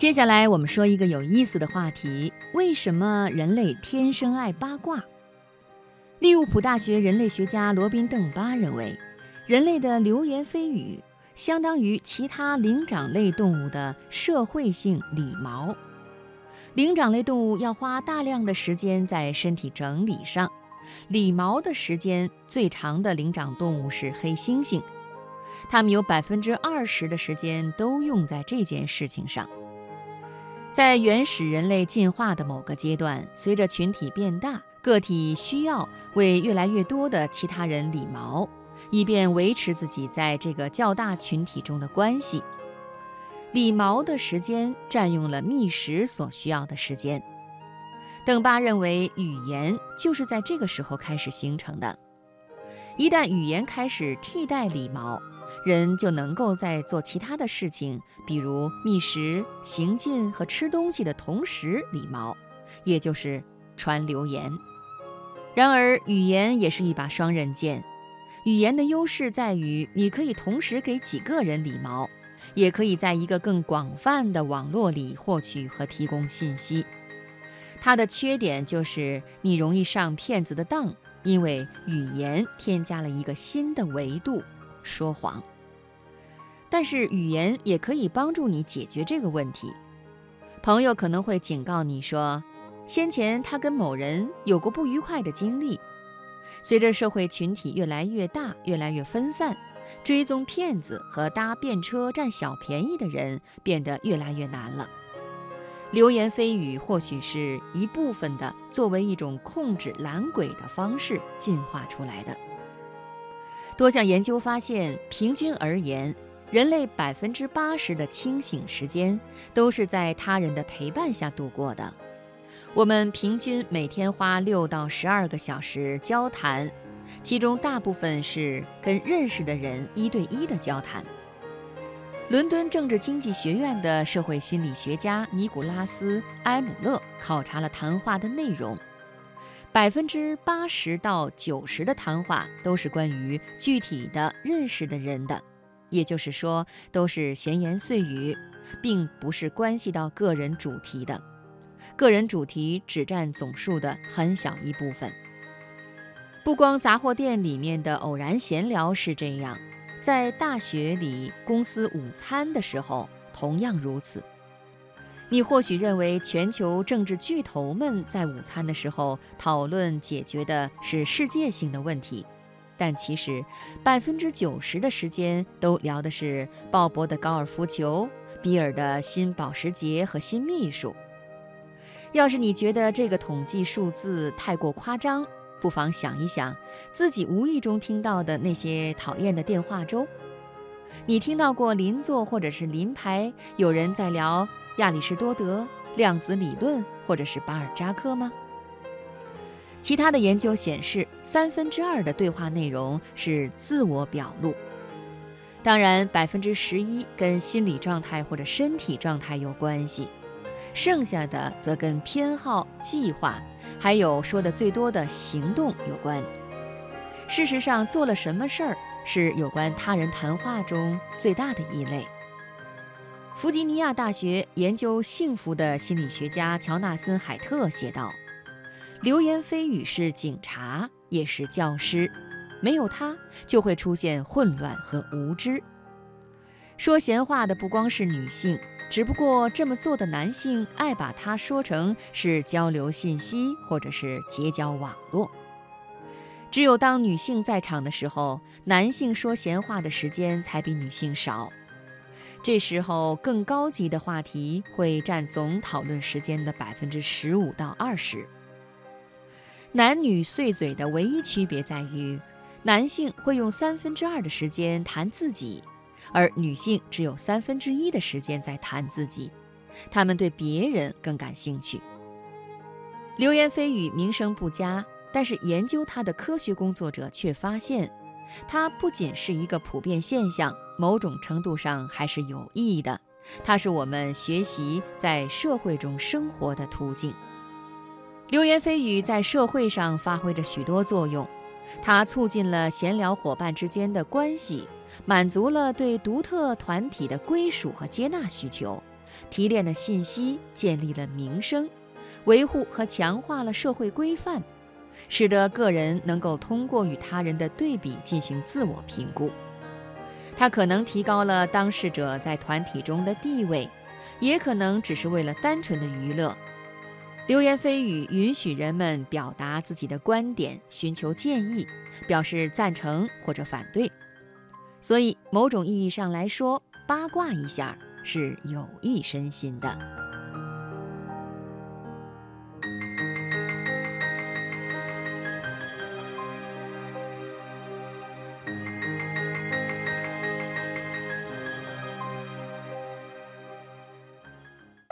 接下来我们说一个有意思的话题：为什么人类天生爱八卦？利物浦大学人类学家罗宾·邓巴认为，人类的流言蜚语相当于其他灵长类动物的社会性理毛。灵长类动物要花大量的时间在身体整理上，理毛的时间最长的灵长动物是黑猩猩，它们有百分之二十的时间都用在这件事情上。在原始人类进化的某个阶段，随着群体变大，个体需要为越来越多的其他人理毛，以便维持自己在这个较大群体中的关系。理毛的时间占用了觅食所需要的时间。邓巴认为，语言就是在这个时候开始形成的。一旦语言开始替代理毛，人就能够在做其他的事情，比如觅食、行进和吃东西的同时理毛，也就是传流言。然而，语言也是一把双刃剑。语言的优势在于，你可以同时给几个人理毛。也可以在一个更广泛的网络里获取和提供信息。它的缺点就是你容易上骗子的当，因为语言添加了一个新的维度——说谎。但是语言也可以帮助你解决这个问题。朋友可能会警告你说，先前他跟某人有过不愉快的经历。随着社会群体越来越大，越来越分散。追踪骗子和搭便车占小便宜的人变得越来越难了。流言蜚语或许是一部分的，作为一种控制懒鬼的方式进化出来的。多项研究发现，平均而言，人类百分之八十的清醒时间都是在他人的陪伴下度过的。我们平均每天花六到十二个小时交谈。其中大部分是跟认识的人一对一的交谈。伦敦政治经济学院的社会心理学家尼古拉斯·埃姆勒考察了谈话的内容，百分之八十到九十的谈话都是关于具体的认识的人的，也就是说，都是闲言碎语，并不是关系到个人主题的。个人主题只占总数的很小一部分。不光杂货店里面的偶然闲聊是这样，在大学里公司午餐的时候同样如此。你或许认为全球政治巨头们在午餐的时候讨论解决的是世界性的问题，但其实百分之九十的时间都聊的是鲍勃的高尔夫球、比尔的新保时捷和新秘书。要是你觉得这个统计数字太过夸张，不妨想一想，自己无意中听到的那些讨厌的电话粥，你听到过邻座或者是邻排有人在聊亚里士多德、量子理论或者是巴尔扎克吗？其他的研究显示，三分之二的对话内容是自我表露，当然，百分之十一跟心理状态或者身体状态有关系。剩下的则跟偏好、计划，还有说的最多的行动有关。事实上，做了什么事儿是有关他人谈话中最大的一类。弗吉尼亚大学研究幸福的心理学家乔纳森·海特写道：“流言蜚语是警察，也是教师，没有他，就会出现混乱和无知。说闲话的不光是女性。”只不过这么做的男性爱把它说成是交流信息或者是结交网络。只有当女性在场的时候，男性说闲话的时间才比女性少。这时候更高级的话题会占总讨论时间的百分之十五到二十。男女碎嘴的唯一区别在于，男性会用三分之二的时间谈自己。而女性只有三分之一的时间在谈自己，他们对别人更感兴趣。流言蜚语名声不佳，但是研究它的科学工作者却发现，它不仅是一个普遍现象，某种程度上还是有益的。它是我们学习在社会中生活的途径。流言蜚语在社会上发挥着许多作用，它促进了闲聊伙伴之间的关系。满足了对独特团体的归属和接纳需求，提炼了信息，建立了名声，维护和强化了社会规范，使得个人能够通过与他人的对比进行自我评估。它可能提高了当事者在团体中的地位，也可能只是为了单纯的娱乐。流言蜚语允许人们表达自己的观点，寻求建议，表示赞成或者反对。所以，某种意义上来说，八卦一下是有益身心的。